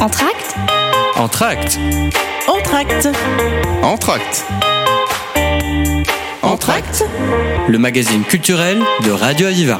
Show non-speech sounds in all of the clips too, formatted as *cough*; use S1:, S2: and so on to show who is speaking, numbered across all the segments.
S1: Entracte
S2: Entracte
S3: Entracte
S4: Entracte
S2: Entracte Le magazine culturel de Radio Aviva.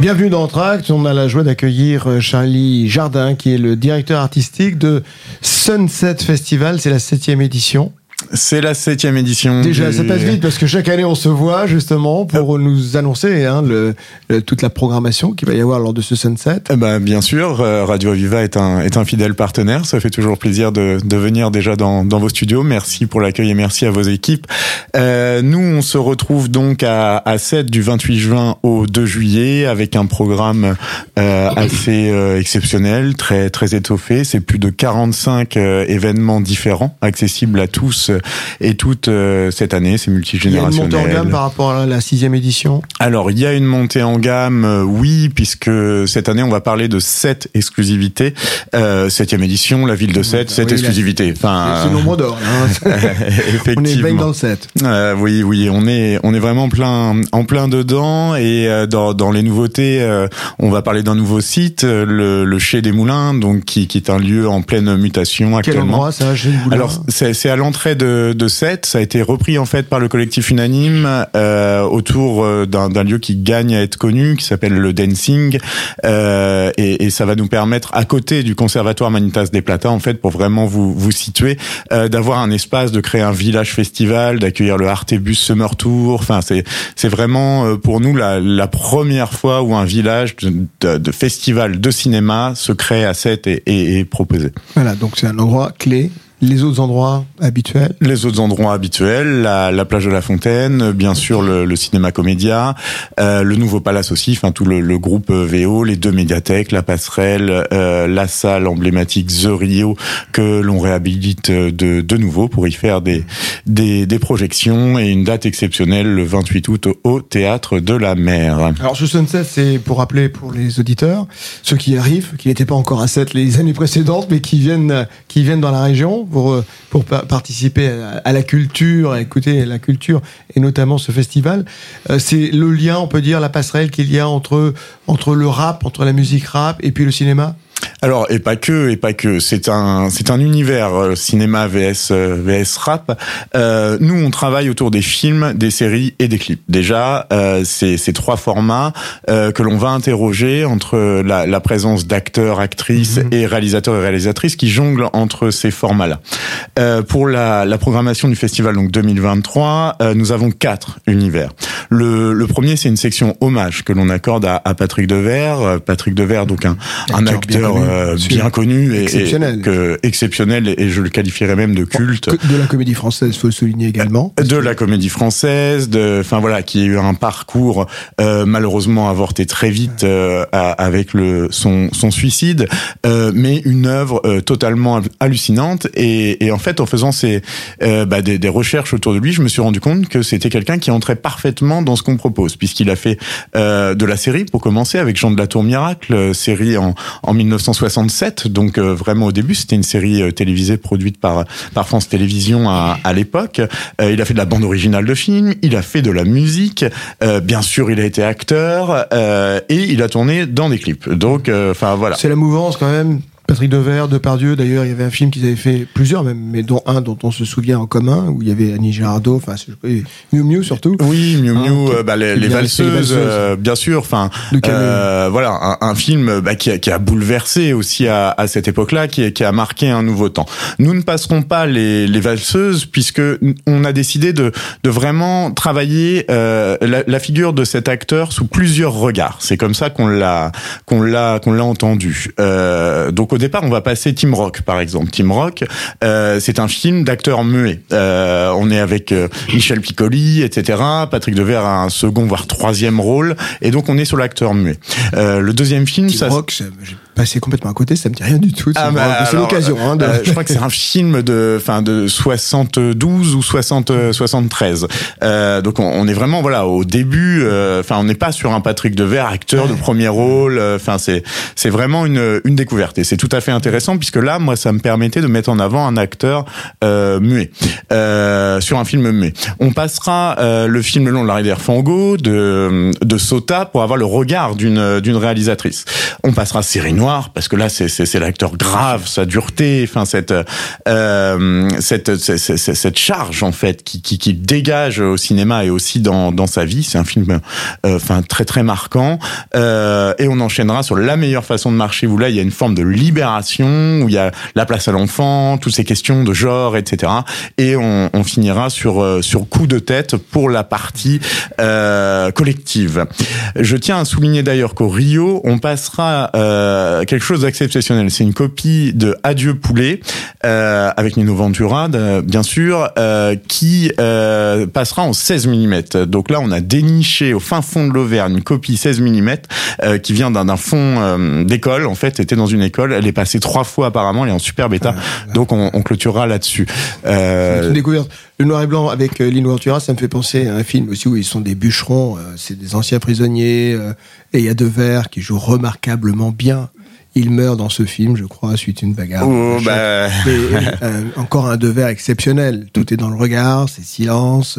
S5: Bienvenue dans Entracte. On a la joie d'accueillir euh, Charlie Jardin, qui est le directeur artistique de Sunset Festival. C'est la septième édition.
S4: C'est la septième édition.
S5: Déjà,
S4: du-
S5: ça passe vite parce que chaque année on se voit justement pour nous annoncer hein, le, le- toute la programmation qu'il va y avoir lors de ce Sunset.
S4: Eh ben, bien sûr, euh, Radio Aviva est un, est un fidèle partenaire. Ça fait toujours plaisir de, de venir déjà dans, dans vos studios. Merci pour l'accueil et merci à vos équipes. Euh, nous, on se retrouve donc à, à 7 du 28 juin au 2 juillet avec un programme euh, assez euh, exceptionnel, très, très étoffé. C'est plus de 45 euh, événements différents, accessibles à tous et toutes euh, cette année. C'est
S5: Il y a une
S4: multigénérationnel.
S5: montée en gamme par rapport à la sixième édition?
S4: Alors, il y a une montée en gamme, euh, oui, puisque cette année, on va parler de sept exclusivités. Euh, septième édition, la ville de Sète, sept
S5: oui,
S4: exclusivités. Enfin,
S5: C'est le nombre d'or. hein. *laughs* on est
S4: effectivement.
S5: baigne dans le 7.
S4: Euh, oui, oui, on est on est vraiment en plein en plein dedans et euh, dans dans les nouveautés, euh, on va parler d'un nouveau site, euh, le le Chez des Moulins, donc qui qui est un lieu en pleine mutation
S5: Quel
S4: actuellement.
S5: endroit ça.
S4: Alors c'est à l'entrée de de Sète, ça a été repris en fait par le collectif unanime euh, autour euh, d'un lieu qui gagne à être connu, qui s'appelle le Dancing, euh, et, et ça va nous permettre à côté du conservatoire Manitas des Plata en fait pour vraiment vous vous situer, euh, d'avoir un espace, de créer un village festival, d'accueillir le Artebus Summer Tour. Enfin c'est c'est vraiment euh, pour nous la première fois où un village de, de, de festival de cinéma se crée à Sète et, et est proposé.
S5: Voilà, donc c'est un endroit clé. Les autres endroits habituels.
S4: Les autres endroits habituels, la, la plage de la Fontaine, bien sûr le, le cinéma comédia, euh, le nouveau palace aussi, enfin tout le, le groupe VO, les deux médiathèques, la passerelle, euh, la salle emblématique The Rio que l'on réhabilite de, de nouveau pour y faire des, des, des projections et une date exceptionnelle le 28 août au, au théâtre de la mer.
S5: Alors ce sunset, c'est pour rappeler pour les auditeurs, ceux qui arrivent, qui n'étaient pas encore à 7 les années précédentes, mais qui viennent, qui viennent dans la région pour euh, pour pa- participer à, à la culture, à écouter la culture et notamment ce festival. Euh, c'est le lien, on peut dire, la passerelle qu'il y a entre entre le rap, entre la musique rap et puis le cinéma?
S4: Alors et pas que et pas que c'est un c'est un univers euh, cinéma vs euh, vs rap. Euh, nous on travaille autour des films, des séries et des clips. Déjà euh, c'est ces trois formats euh, que l'on va interroger entre la, la présence d'acteurs, actrices et réalisateurs et réalisatrices qui jonglent entre ces formats-là. Euh, pour la, la programmation du festival donc 2023, euh, nous avons quatre univers. Le, le premier c'est une section hommage que l'on accorde à, à Patrick Devers. Patrick Devers donc un, un
S5: Acteur connu,
S4: euh,
S5: bien
S4: connu et,
S5: Exceptionnel.
S4: et que, exceptionnel et je le qualifierais même de culte.
S5: De la comédie française, faut le souligner également.
S4: De la comédie française, de, enfin voilà, qui a eu un parcours euh, malheureusement avorté très vite euh, avec le son son suicide, euh, mais une œuvre euh, totalement hallucinante. Et, et en fait, en faisant ces euh, bah, des, des recherches autour de lui, je me suis rendu compte que c'était quelqu'un qui entrait parfaitement dans ce qu'on propose, puisqu'il a fait euh, de la série pour commencer avec Jean de la Tour Miracle, euh, série en en 1967, donc euh, vraiment au début, c'était une série euh, télévisée produite par France Télévisions à, à l'époque. Euh, il a fait de la bande originale de film, il a fait de la musique, bien sûr, il a été acteur et il a tourné dans des clips. Donc, enfin voilà.
S5: C'est la mouvance quand même? Patrick Devers, Depardieu, d'ailleurs, il y avait un film qu'ils avaient fait plusieurs même, mais dont un dont on se souvient en commun, où il y avait Annie Girardot, enfin, Miu Miu surtout.
S4: Oui, Miu Miu,
S5: Ah,
S4: euh, bah, les, les valseuses, euh, bien sûr. Enfin, euh, voilà, un, un film bah, qui, a, qui a bouleversé aussi à, à cette époque-là, qui, qui a marqué un nouveau temps. Nous ne passerons pas les, les valseuses puisque on a décidé de, de vraiment travailler euh, la, la figure de cet acteur sous plusieurs regards. C'est comme ça qu'on l'a qu'on l'a qu'on l'a entendu. Euh, donc au départ, on va passer Team Rock, par exemple. Team Rock, euh, c'est un film d'acteurs muets. Euh, on est avec euh, Michel Piccoli, etc. Patrick Devers a un second voire troisième rôle, et donc on est sur l'acteur muet. Euh, le deuxième film, ça.
S5: Rock, passé complètement à côté, ça me dit rien du tout.
S4: Ah, bah,
S5: c'est l'occasion. Hein, de-
S4: euh, je crois que c'est un film de, enfin, de 72 ou 60, euh, 73. Euh, donc on, on est vraiment voilà au début. euh, Enfin, on n'est pas sur un Patrick Devers acteur de premier rôle. euh, Enfin, c'est c'est vraiment une une découverte et c'est tout à fait intéressant puisque là, moi, ça me permettait de mettre en avant un acteur euh, muet euh, sur un film muet. On passera euh, le film Le long de la rivière Fango de de Sota pour avoir le regard d'une d'une réalisatrice. On passera Série Parce que là, c'est l'acteur grave, sa dureté, enfin cette euh, cette, cette cette charge en fait qui qui, qui dégage au cinéma et aussi dans dans sa vie. C'est un film euh, enfin très très marquant. Euh, et on enchaînera sur la meilleure façon de marcher. Où là, il y a une forme de libération où il y a la place à l'enfant, toutes ces questions de genre, etc. Et on, on finira sur euh, sur coup de tête pour la partie euh, collective. Je tiens à souligner d'ailleurs qu'au Rio, on passera euh, quelque chose d'exceptionnel. C'est une copie de Adieu poulet euh, avec Nino Ventura, de- bien sûr, euh, qui euh, passera en 16 mm. Donc là, on a déniché au fin fond de l'Auvergne une copie 16 mm euh, qui vient d'un fond euh, d'école. En fait, était dans une école. Elle est passée trois fois apparemment. Elle est en super bêta. Donc on, on clôturera là-dessus. Euh,
S5: une découverte. Le noir et blanc avec euh, Lino Ventura, ça me fait penser à un film aussi où ils sont des bûcherons, euh, c'est des anciens prisonniers, euh, et il y a Devers qui joue remarquablement bien. Il meurt dans ce film, je crois, suite à une bagarre.
S4: oh, bah,
S5: Mais, euh, encore un Devers exceptionnel. Tout est dans le regard, ses silences,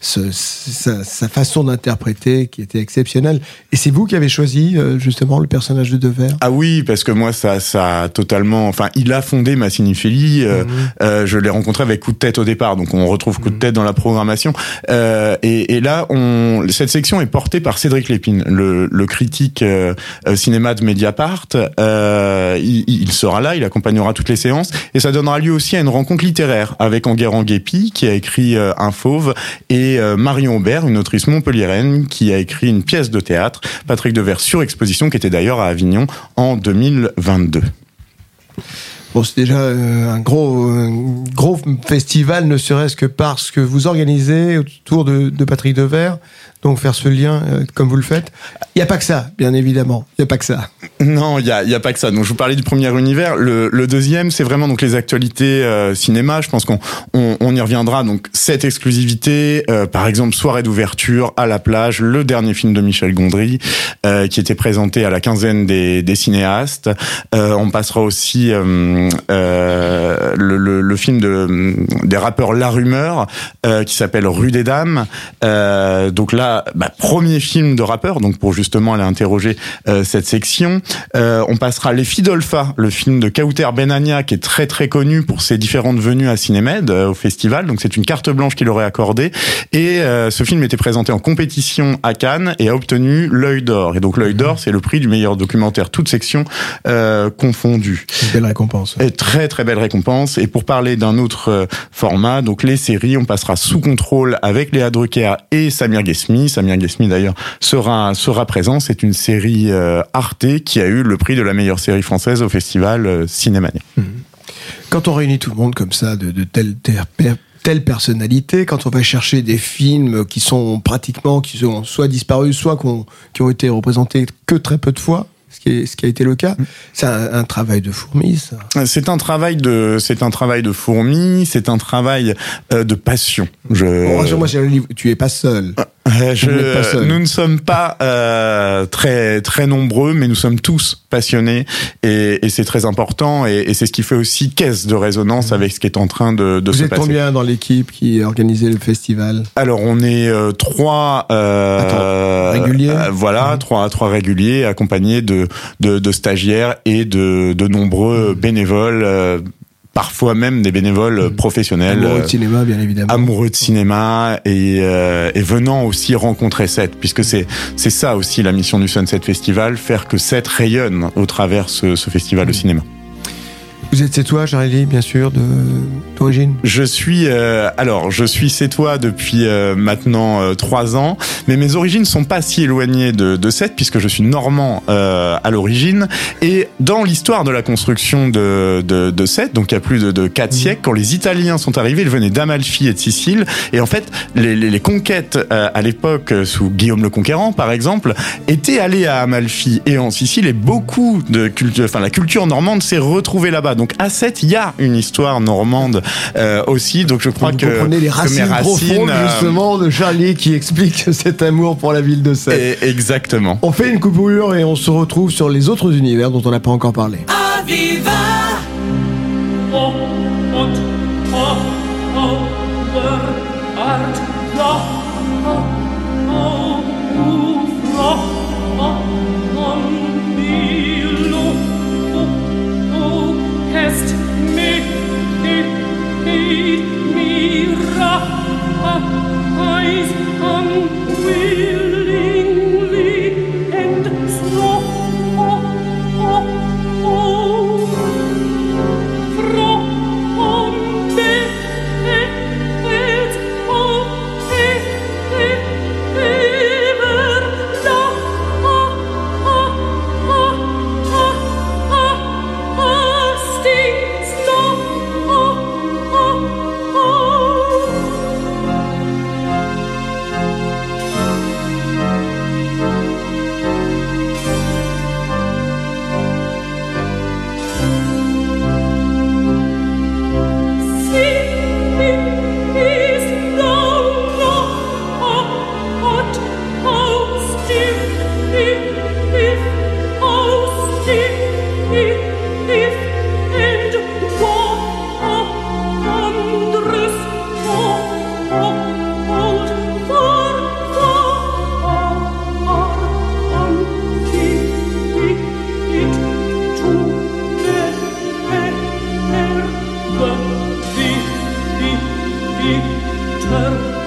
S5: ce- sa, sa façon d'interpréter qui était exceptionnelle. Et c'est vous qui avez choisi euh, justement le personnage de Devers?
S4: Ah oui, parce que moi, ça, ça a totalement. Enfin, il a fondé ma cinéphilie. euh,
S5: Mhm.
S4: euh, je l'ai rencontré avec Coup de tête au départ, donc on retrouve Coup de tête dans la programmation. Euh, et, et là, on, cette section est portée par Cédric Lépine, le, le critique euh, euh, cinéma de Mediapart. Euh, il, sera là, il accompagnera toutes les séances, et ça donnera lieu aussi à une rencontre littéraire avec Enguerrand Guépi, qui a écrit euh, Un fauve, et euh, Marion Aubert, une autrice montpelliéraine, qui a écrit une pièce de théâtre, Patrick Devers sur exposition, qui était d'ailleurs à Avignon en 2022.
S5: Bon, c'est déjà euh, un gros, gros festival, ne serait-ce que parce que vous organisez autour de, de Patrick Devers. Donc faire ce lien euh, comme vous le faites. Il n'y a pas que ça, bien évidemment. Il n'y a pas que ça.
S4: Non, il y a, pas que ça. Donc je vous parlais du premier univers. Le, deuxième, c'est vraiment donc les actualités euh, cinéma. Je pense qu'on on, y reviendra. Donc cette exclusivité, euh, par exemple soirée d'ouverture à la plage, le dernier film de Michel Gondry qui était présenté à la quinzaine des, cinéastes. On passera aussi le, le, film de des rappeurs La Rumeur qui s'appelle Rue des Dames. Donc là, bah, premier film de rappeur. Donc pour justement aller interroger euh, cette section. Euh, on passera Les Fidolfa, le film de Kauter Benania, qui est très très connu pour ses différentes venues à Cinémed euh, au festival. Donc c'est une carte blanche qu'il aurait accordée. Et euh, ce film était présenté en compétition à Cannes et a obtenu l'œil d'or. Et donc l'œil d'or, c'est le prix du meilleur documentaire, toute section euh, confondue.
S5: Une belle récompense.
S4: Et très très belle récompense. Et pour parler d'un autre euh, format, donc les séries, on passera sous contrôle avec Léa Drucker et Samir Ghesmi. Samir Ghesmi d'ailleurs sera sera présent. C'est une série euh, Arte qui a eu le prix de la meilleure série française au festival euh, Cinémania.
S5: Quand on réunit tout le monde comme ça, de, de telle, telle, telle personnalité, quand on va chercher des films qui sont pratiquement, qui sont soit disparus, soit qui ont été représentés que très peu de fois, ce qui, est, ce qui a été le cas, c'est un, un travail de fourmi, ça.
S4: C'est un travail de c'est un travail de fourmi. C'est un travail euh, de passion. Je
S5: Bon, rassure-moi, j'ai le livre, tu es pas seul.
S4: Euh, je-
S5: Vous
S4: nous ne sommes pas euh, très très nombreux, mais nous sommes tous passionnés et, et c'est très important et, et c'est ce qui fait aussi caisse de résonance avec ce qui est en train de, de
S5: Vous
S4: se
S5: êtes
S4: passer.
S5: combien dans l'équipe qui a organisé le festival?
S4: Alors on est euh, trois euh,
S5: Attends, réguliers?
S4: euh, voilà
S5: Mhm.
S4: trois trois réguliers accompagnés de de, de stagiaires et de de nombreux bénévoles, euh, parfois même des bénévoles euh, professionnels.
S5: Mhm. Amoureux
S4: euh,
S5: de cinéma, bien évidemment.
S4: amoureux de cinéma et, euh, et venant aussi rencontrer Seth, puisque c'est c'est ça aussi la mission du Sunset Festival, faire que Seth rayonne au travers ce, ce festival de cinéma.
S5: Vous êtes c'est toi, Charlie, bien sûr, d'origine.
S4: Je suis euh, alors je suis sétois depuis euh, maintenant euh, trois ans, mais mes origines sont pas si éloignées de, de Sète puisque je suis normand euh, à l'origine et dans l'histoire de la construction de de, donc il y a plus de, de quatre siècles, quand les Italiens sont arrivés, ils venaient d'Amalfi et de Sicile et en fait les, les, les conquêtes euh, à l'époque sous Guillaume le Conquérant par exemple étaient allées à Amalfi et en Sicile et beaucoup de culture, enfin la culture normande s'est retrouvée là-bas. Donc à Sète, il y a une histoire normande euh, aussi. Donc je crois
S5: Vous
S4: que
S5: comprenez les racines, profondes,
S4: euh,
S5: justement, de Charlie qui explique cet amour pour la ville de Sète.
S4: exactement.
S5: On fait une coupure et on se retrouve sur les autres univers dont on n'a pas encore parlé. But beep, beep, turn.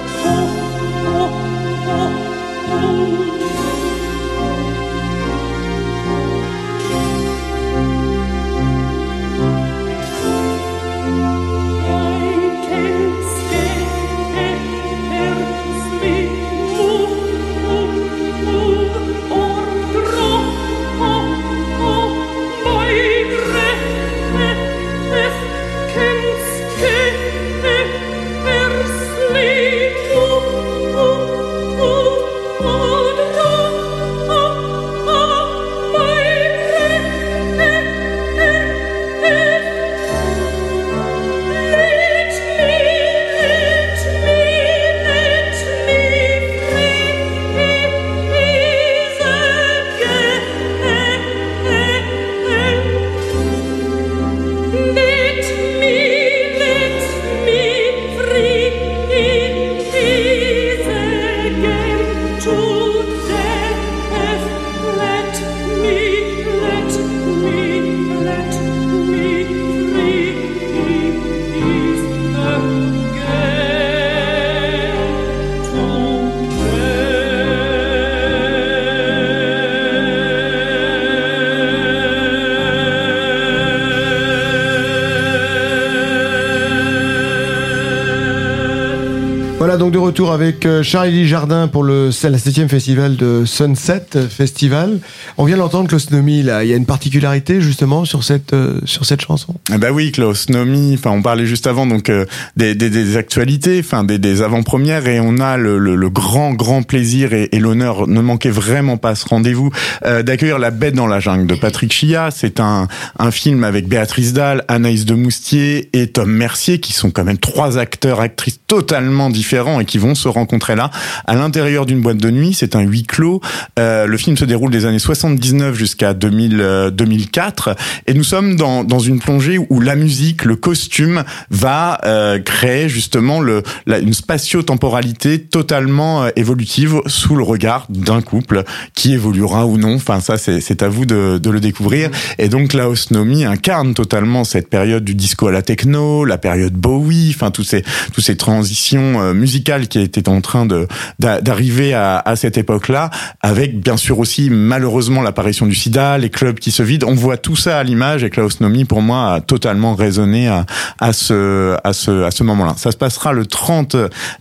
S1: Avec
S5: donc de retour avec euh, Charlie Jardin pour le, la 7 festival de Sunset Festival. On vient d'entendre Klaus Nomi, là. Il y a une particularité, justement, sur cette, euh, sur cette chanson?
S4: Ah bah oui, Klaus Nomi. Enfin, on parlait juste avant, donc, euh, des, des, des, actualités, enfin, des, des avant-premières et on a le, le, grand, grand plaisir et, et l'honneur, ne manquez vraiment pas ce rendez-vous, d'accueillir La Bête dans la jungle de Patrick Chia. C'est un, un film avec Béatrice Dalle, Anaïs de Moustier et Tom Mercier, qui sont quand même trois acteurs, actrices totalement différents et qui vont se rencontrer là à l'intérieur d'une boîte de nuit. C'est un huis clos. Euh, le film se déroule des années 79 jusqu'à 2000, 2004 euh, et nous sommes dans, dans une plongée où la musique, le costume va euh, créer justement le, la, une spatio-temporalité totalement évolutive sous le regard d'un couple qui évoluera ou non. Enfin ça c'est à vous de, de le découvrir. Et donc la Osnomi incarne totalement cette période du disco à la techno, la période Bowie, enfin tous ces tous ces transitions musicales qui était en train de d'arriver à, à, cette époque-là, avec bien sûr aussi malheureusement l'apparition du SIDA, les clubs qui se vident. On voit tout ça à l'image et Klaus Nomi pour moi a totalement résonné à, à ce à ce à ce moment-là. Ça se passera le 30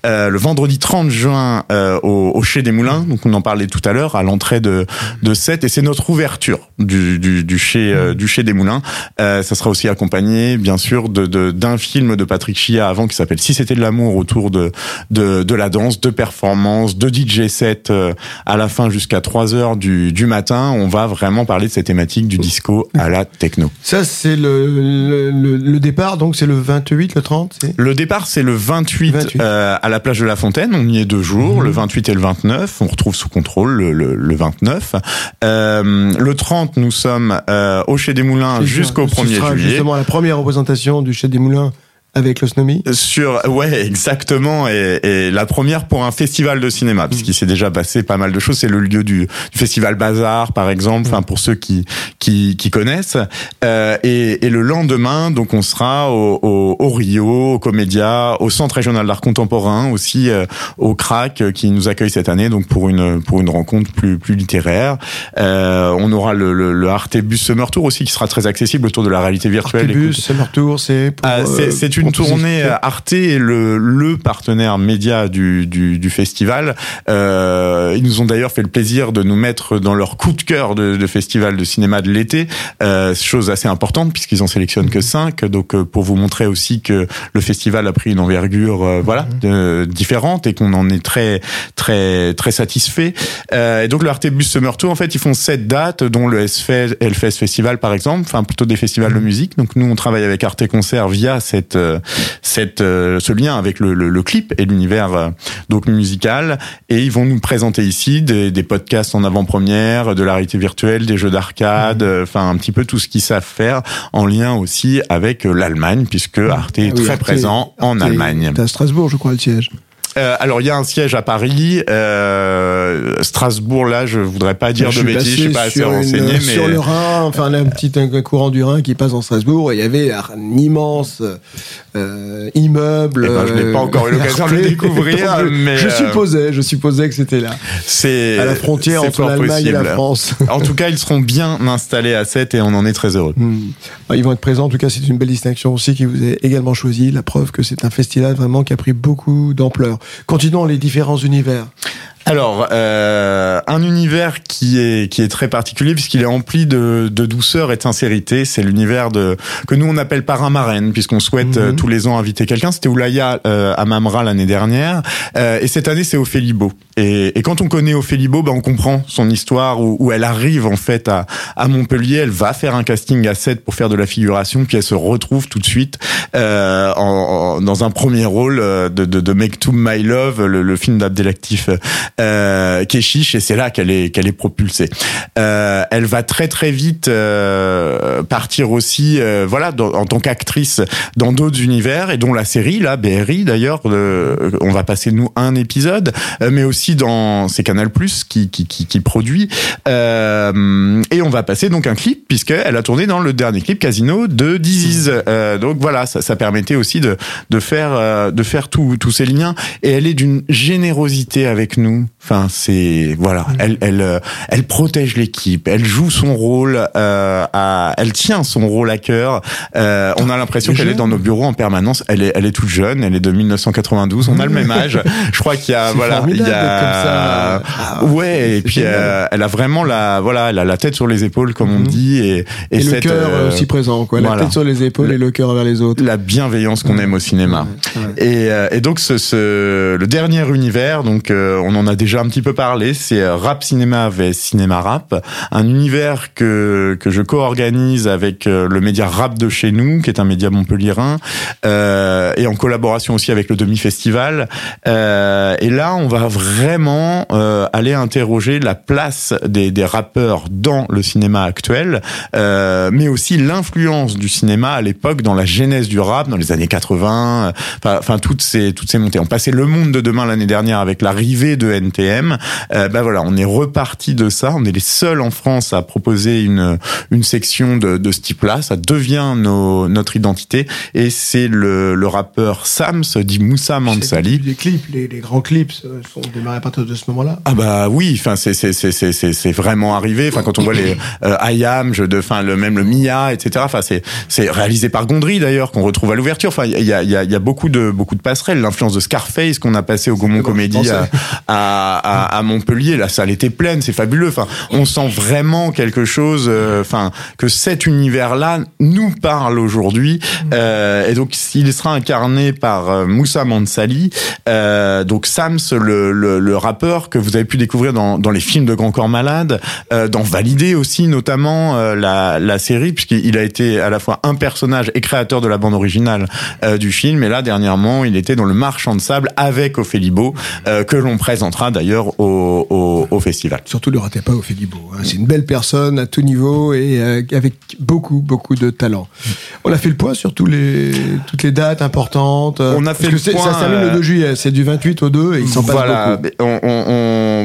S4: euh, le vendredi 30 juin euh, au, au Chez des Moulins. Donc on en parlait tout à l'heure à l'entrée de de 7 et c'est notre ouverture du du, du chez euh, du Chez des Moulins. Euh, ça sera aussi accompagné bien sûr de d'un film de Patrick Chia avant qui s'appelle Si c'était de l'amour autour de de, de la danse, de performance, de DJ set euh, à la fin jusqu'à 3 heures du, du matin. On va vraiment parler de cette thématique du disco à la techno.
S5: Ça, c'est le, le, le, départ, donc c'est le 28, le 30 c'est?
S4: Le départ, c'est le 28,
S5: 28.
S4: euh, à la plage de la Fontaine. On y est deux jours,
S5: Mhm.
S4: le 28 et le 29. On retrouve sous contrôle le, le, le 29. Euh, le 30, nous sommes euh, au Chez des Moulins jusqu'au
S5: Ce
S4: 1er
S5: sera
S4: juillet.
S5: justement la première représentation du Chez des Moulins avec l'Osnomi.
S4: Sur ouais exactement. Et, et la première pour un festival de cinéma puisqu'il s'est déjà passé pas mal de choses. C'est le lieu du, du festival Bazar par exemple enfin pour ceux qui qui, qui connaissent. Euh, et, et le lendemain donc on sera au, au, au Rio au Comédia au Centre régional d'art contemporain aussi euh, au Crac euh, qui nous accueille cette année donc pour une pour une rencontre plus plus littéraire. Euh, on aura le, le, le Arte Bus Summer Tour aussi qui sera très accessible autour de la réalité virtuelle.
S5: Artebus, Summer Tour, c'est pour,
S4: ah,
S5: euh,
S4: c'est une
S5: expliquer.
S4: euh, Arte est le, le partenaire média du, du, du festival. Euh, ils nous ont d'ailleurs fait le plaisir de nous mettre dans leur coup de cœur de, de festival de cinéma de l'été, euh, chose assez importante puisqu'ils en sélectionnent que cinq. Donc euh, pour vous montrer aussi que le festival a pris une envergure euh, voilà de- différente et qu'on en est très très très satisfait. Euh, et donc le Arte Bus Summer Tour en fait ils font sept dates dont le SFest, Hellfest Festival par exemple, enfin plutôt des festivals de musique. Donc nous on travaille avec Arte Concert via cette cette euh, ce lien avec le, le, le clip et l'univers euh, donc musical et ils vont nous présenter ici des, des podcasts en avant-première, de la réalité virtuelle, des jeux d'arcade, euh, enfin un petit peu tout ce qu'ils savent faire en lien aussi avec euh, l'Allemagne puisque Arte est
S5: Ah oui,
S4: très
S5: Arte-
S4: présent en Allemagne.
S5: C'est à Strasbourg, je crois, le siège.
S4: Euh, alors il y a un siège à Paris, euh, Strasbourg là je voudrais pas dire
S5: je
S4: de bêtises, je suis pas assez renseigné mais
S5: sur le Rhin, enfin un petit un courant du Rhin qui passe en Strasbourg, il y avait un immense euh, immeuble.
S4: Eh ben, je n'ai pas encore eu l'occasion de le *laughs* découvrir, mais,
S5: je
S4: euh,
S5: supposais, je supposais que c'était là,
S4: c'est
S5: à la frontière entre l'Allemagne et la. France. *laughs*
S4: En tout cas, ils seront bien installés à 7 et on en est très heureux.
S5: Hmm. Ils vont être présents. En tout cas, c'est une belle distinction aussi qui vous est également choisie. La preuve que c'est un festival vraiment qui a pris beaucoup d'ampleur. Continuons les différents univers.
S4: Alors, euh, un univers qui est qui est très particulier puisqu'il est rempli de, de douceur et de sincérité. C'est l'univers de que nous on appelle parrain marraine puisqu'on souhaite
S5: Mhm.
S4: euh, tous les ans inviter quelqu'un. C'était Oulaya euh, à Mamra l'année dernière Euh, et cette année c'est Ophélie Beau. Et, et quand on connaît Ophélie Beau, ben on comprend son histoire où, où elle arrive en fait à, à Montpellier. Elle va faire un casting à 7 pour faire de la figuration puis elle se retrouve tout de suite euh, en, en- dans un premier rôle euh, de, de, de Make to My Love, le, le film d'Abdelactif euh, Keshish, et c'est là qu'elle est qu'elle est propulsée. Euh, elle va très très vite euh, partir aussi, euh, voilà, dans- en tant qu'actrice dans d'autres univers et dont la série là, BRI d'ailleurs, on va passer nous un épisode, euh, mais aussi dans c'est Canal Plus qui qui qui, qui produit euh, et on va passer donc un clip puisque elle a tourné dans le dernier clip Casino de Disease. Euh, donc voilà, ça, ça permettait aussi de de faire euh, de faire tous tous ces liens et elle est d'une générosité avec nous. Enfin, c'est voilà, elle elle euh, elle protège l'équipe, elle joue son rôle, euh, à, elle tient son rôle à cœur. Euh, on a l'impression qu'elle est dans nos bureaux en permanence. Elle est elle est toute jeune, elle est de 1992. On a le même âge. *laughs* Je crois qu'il y a voilà, il y a
S5: d'être comme ça. Ah,
S4: ouais, et puis euh, elle a vraiment la voilà, elle a la tête sur les épaules comme on
S5: Mhm.
S4: dit et
S5: Et, le
S4: cette,
S5: cœur
S4: euh,
S5: aussi présent, quoi. La tête sur les épaules et le cœur vers les autres.
S4: la bienveillance qu'on aime au cinéma.
S5: Ouais, ouais.
S4: Et, euh, et donc ce, ce, le dernier univers, donc on en a déjà un petit peu parlé, c'est rap cinéma vs cinéma rap, un univers que que je co-organise avec le média Rap de chez nous, qui est un média montpellierin, euh, et en collaboration aussi avec le demi festival. Et là, on va vraiment euh, aller interroger la place des, des rappeurs dans le cinéma actuel, euh, mais aussi l'influence du cinéma à l'époque dans la genèse du rap, dans les années 80, euh, enfin, toutes ces toutes ces montées. On passait le monde de demain l'année dernière avec l'arrivée de NTM. Euh, ben voilà, on est reparti de ça. On est les seuls en France à proposer une une section de, de ce type-là. Ça devient nos, notre identité et c'est le, le rappeur Sams dit Moussa Mansali
S5: Les clips, les, les grands clips euh, sont de démarré à partir de ce moment-là.
S4: Ah bah oui, enfin c'est c'est c'est c'est c'est vraiment arrivé. Enfin quand on voit les euh, I Am, je de, enfin le même le Mia, etc. Enfin c'est c'est réalisé par Gondry d'ailleurs qu'on retrouve à l'ouverture. Enfin il y a il y a il y a beaucoup de beaucoup de passerelles. L'influence de Scarface qu'on a passé au Gaumont Comédie à, à, à à Montpellier, la salle était pleine, c'est fabuleux. Enfin on sent vraiment quelque chose. euh, Enfin que cet univers là nous parle aujourd'hui. Euh, et donc il sera incarné par euh, Moussa Mansali, donc Sams, le, le, le rappeur que vous avez pu découvrir dans, dans les films de Grand Corps Malade, euh, dans Validé aussi notamment euh, la, la série, puisqu'il a été à la fois un personnage et créateur de la bande originale euh, du film. Et là dernièrement, il était dans Le Marchand de Sable avec Ophélie Beau, euh, que l'on présentera d'ailleurs au, au, au festival.
S5: Surtout ne ratez pas Ophélie Beau. hein. C'est une belle personne à tout niveau et euh, avec beaucoup, beaucoup de talent. On a fait le point sur tous les, toutes les dates importantes. euh,
S4: On a fait le point,
S5: Ça termine le
S4: euh,
S5: 2 juillet. C'est du 28 au 2 et il s'en
S4: voilà,
S5: beaucoup.
S4: On, on-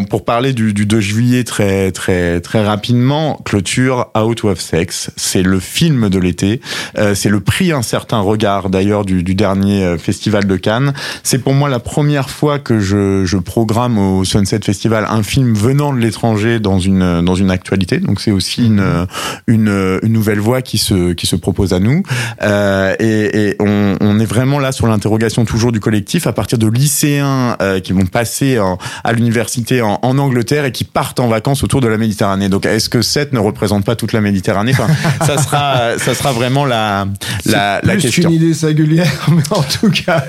S4: on- pour parler du, du 2 juillet très très très rapidement, clôture Out of Sex, c'est le film de l'été, Euh, c'est le prix un certain regard d'ailleurs du, du dernier euh, festival de Cannes. C'est pour moi la première fois que je, je programme au Sunset Festival un film venant de l'étranger dans une dans une actualité. Donc c'est aussi une une, une nouvelle voie qui se qui se propose à nous. Euh, et et on, on est vraiment là sur l'interrogation toujours du collectif à partir de lycéens euh, qui vont passer en- à l'université en, en Angleterre et qui partent en vacances autour de la Méditerranée. Donc est-ce que 7 ne représente pas toute la Méditerranée? Enfin, *laughs* Ça sera ça sera vraiment la la, la
S5: Plus
S4: question.
S5: qu'une idée singulière, *laughs* mais en tout cas,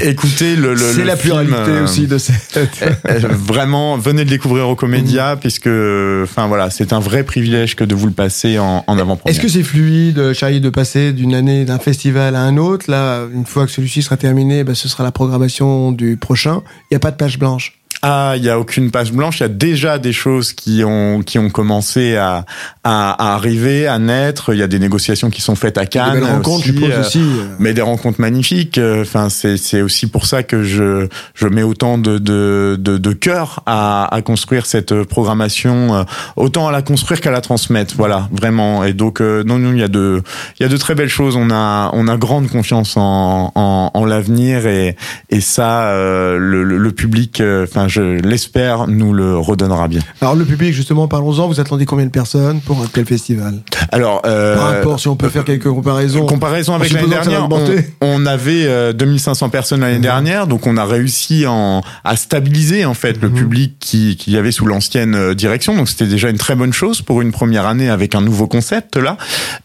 S4: Écoutez le, le
S5: c'est la
S4: film,
S5: pluralité
S4: euh,
S5: aussi de cette.
S4: euh, Vraiment, venez le découvrir au Comédia, puisque, enfin voilà, c'est un vrai privilège que de vous le passer en, en avant-première.
S5: Est-ce que c'est fluide, Charlie, de passer d'une année d'un festival à un autre? Là, une fois que celui-ci sera terminé, ben, ce sera la programmation du prochain. Il n'y a pas de page blanche.
S4: Ah, il y a aucune page blanche. Il y a déjà des choses qui ont qui ont commencé à, à, à arriver, à naître. Il y a des négociations qui sont faites à
S5: Des
S4: Cannes.
S5: belles rencontres,
S4: aussi, euh,
S5: aussi. euh.
S4: mais des rencontres magnifiques. Euh, Enfin, c'est c'est aussi pour ça que je je mets autant de de de, de cœur à à construire cette programmation, autant à la construire qu'à la transmettre. Voilà, vraiment. Et donc non, non, il y a de il y a de très belles choses. On a on a grande confiance en en, en l'avenir et et ça euh, le, le, le public, enfin je l'espère, nous le redonnera bien.
S5: Alors, le public, justement, parlons-en. Vous attendez combien de personnes pour un tel festival?
S4: Alors euh,
S5: Par rapport, si on peut faire quelques comparaisons.
S4: Comparaison avec l'année dernière, on, on avait euh, 2500 personnes l'année
S5: Mhm.
S4: dernière, donc on a réussi en, à stabiliser en fait le
S5: Mhm.
S4: public qui qui y avait sous l'ancienne euh, direction. Donc c'était déjà une très bonne chose pour une première année avec un nouveau concept là.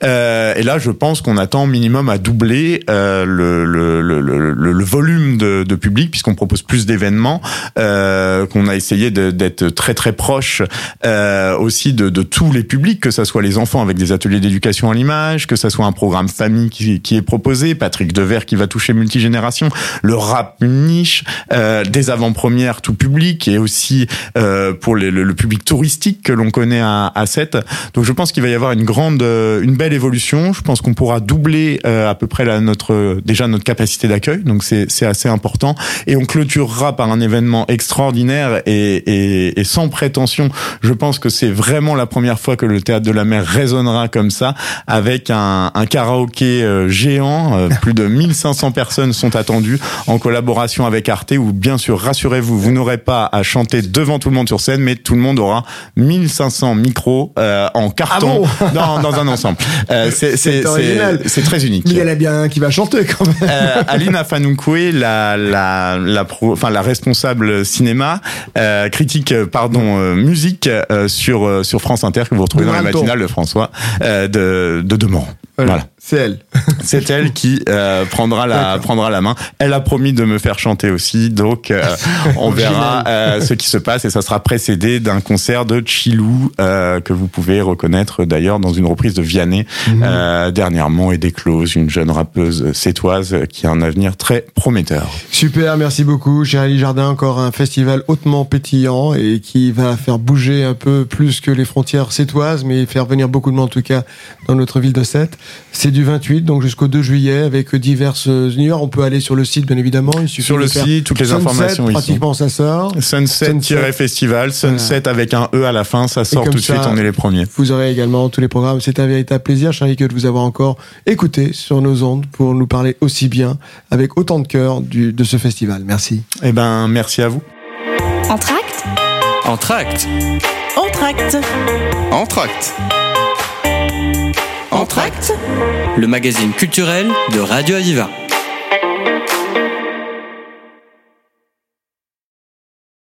S4: Euh, et là, je pense qu'on attend minimum à doubler euh, le, le, le, le, le- le volume de, de public puisqu'on propose plus d'événements, euh, qu'on a essayé d'être très très proche euh, aussi de, de tous les publics, que ça soit les enfants avec des ateliers d'éducation à l'image, que ça soit un programme famille qui, qui est proposé, Patrick Devers qui va toucher multigénération, le rap niche, euh, des avant-premières tout public et aussi euh, pour les- le, le public touristique que l'on connaît à, à 7. Donc je pense qu'il va y avoir une grande, euh, une belle évolution. Je pense qu'on pourra doubler euh, à peu près la, notre déjà notre capacité d'accueil. Donc c'est assez important et on clôturera par un événement extraordinaire et, et, et sans prétention. Je pense que c'est vraiment la première fois que le théâtre de la mer résonnera comme ça avec un, un karaoké euh, géant. Euh, *laughs* plus de 1500 personnes sont attendues en collaboration avec Arte où bien sûr rassurez-vous, vous n'aurez pas à chanter devant tout le monde sur scène, mais tout le monde aura 1500 micros euh, en carton
S5: Ah
S4: dans, dans un ensemble. Euh, *laughs* c'est très unique.
S5: Mais il y en a bien un qui va chanter quand même.
S4: Euh, Aline Afanounkoué, la la la pro, enfin la responsable cinéma, euh, critique euh, pardon euh, musique sur sur France Inter que vous retrouvez dans la matinale de François de de. Voilà.
S5: C'est elle. *laughs*
S4: C'est elle qui euh, prendra la prendra la main. Elle a promis de me faire chanter aussi, donc euh, *laughs* on verra euh, ce qui se passe et ça sera précédé d'un concert de Chilou que vous pouvez reconnaître d'ailleurs dans une reprise de Vianney euh, dernièrement et d'Éclose, une jeune rappeuse sétoise qui a un avenir très prometteur.
S5: Super, merci beaucoup. Chez Ali Jardin, encore un festival hautement pétillant et qui va faire bouger un peu plus que les frontières sétoises, mais faire venir beaucoup de monde en tout cas dans notre ville de Sète. C'est du 28, donc jusqu'au 2 juillet, avec diverses univers. On peut aller sur le site, bien évidemment. Il suffit
S4: Sur le
S5: de faire
S4: site, toutes les
S5: Sunset,
S4: informations ici.
S5: pratiquement ça sort.
S4: Sunset-festival, Sunset avec un E à la fin, ça sort tout de suite, on est les premiers.
S5: Vous aurez également tous les programmes. C'est un véritable plaisir, Charlie, que de vous avoir encore écouté sur nos ondes pour nous parler aussi bien, avec autant de cœur du, de ce festival. Merci.
S4: Eh ben, merci à vous.
S2: Entracte
S1: Entracte
S2: Entracte Entracte Le magazine culturel de Radio Aviva.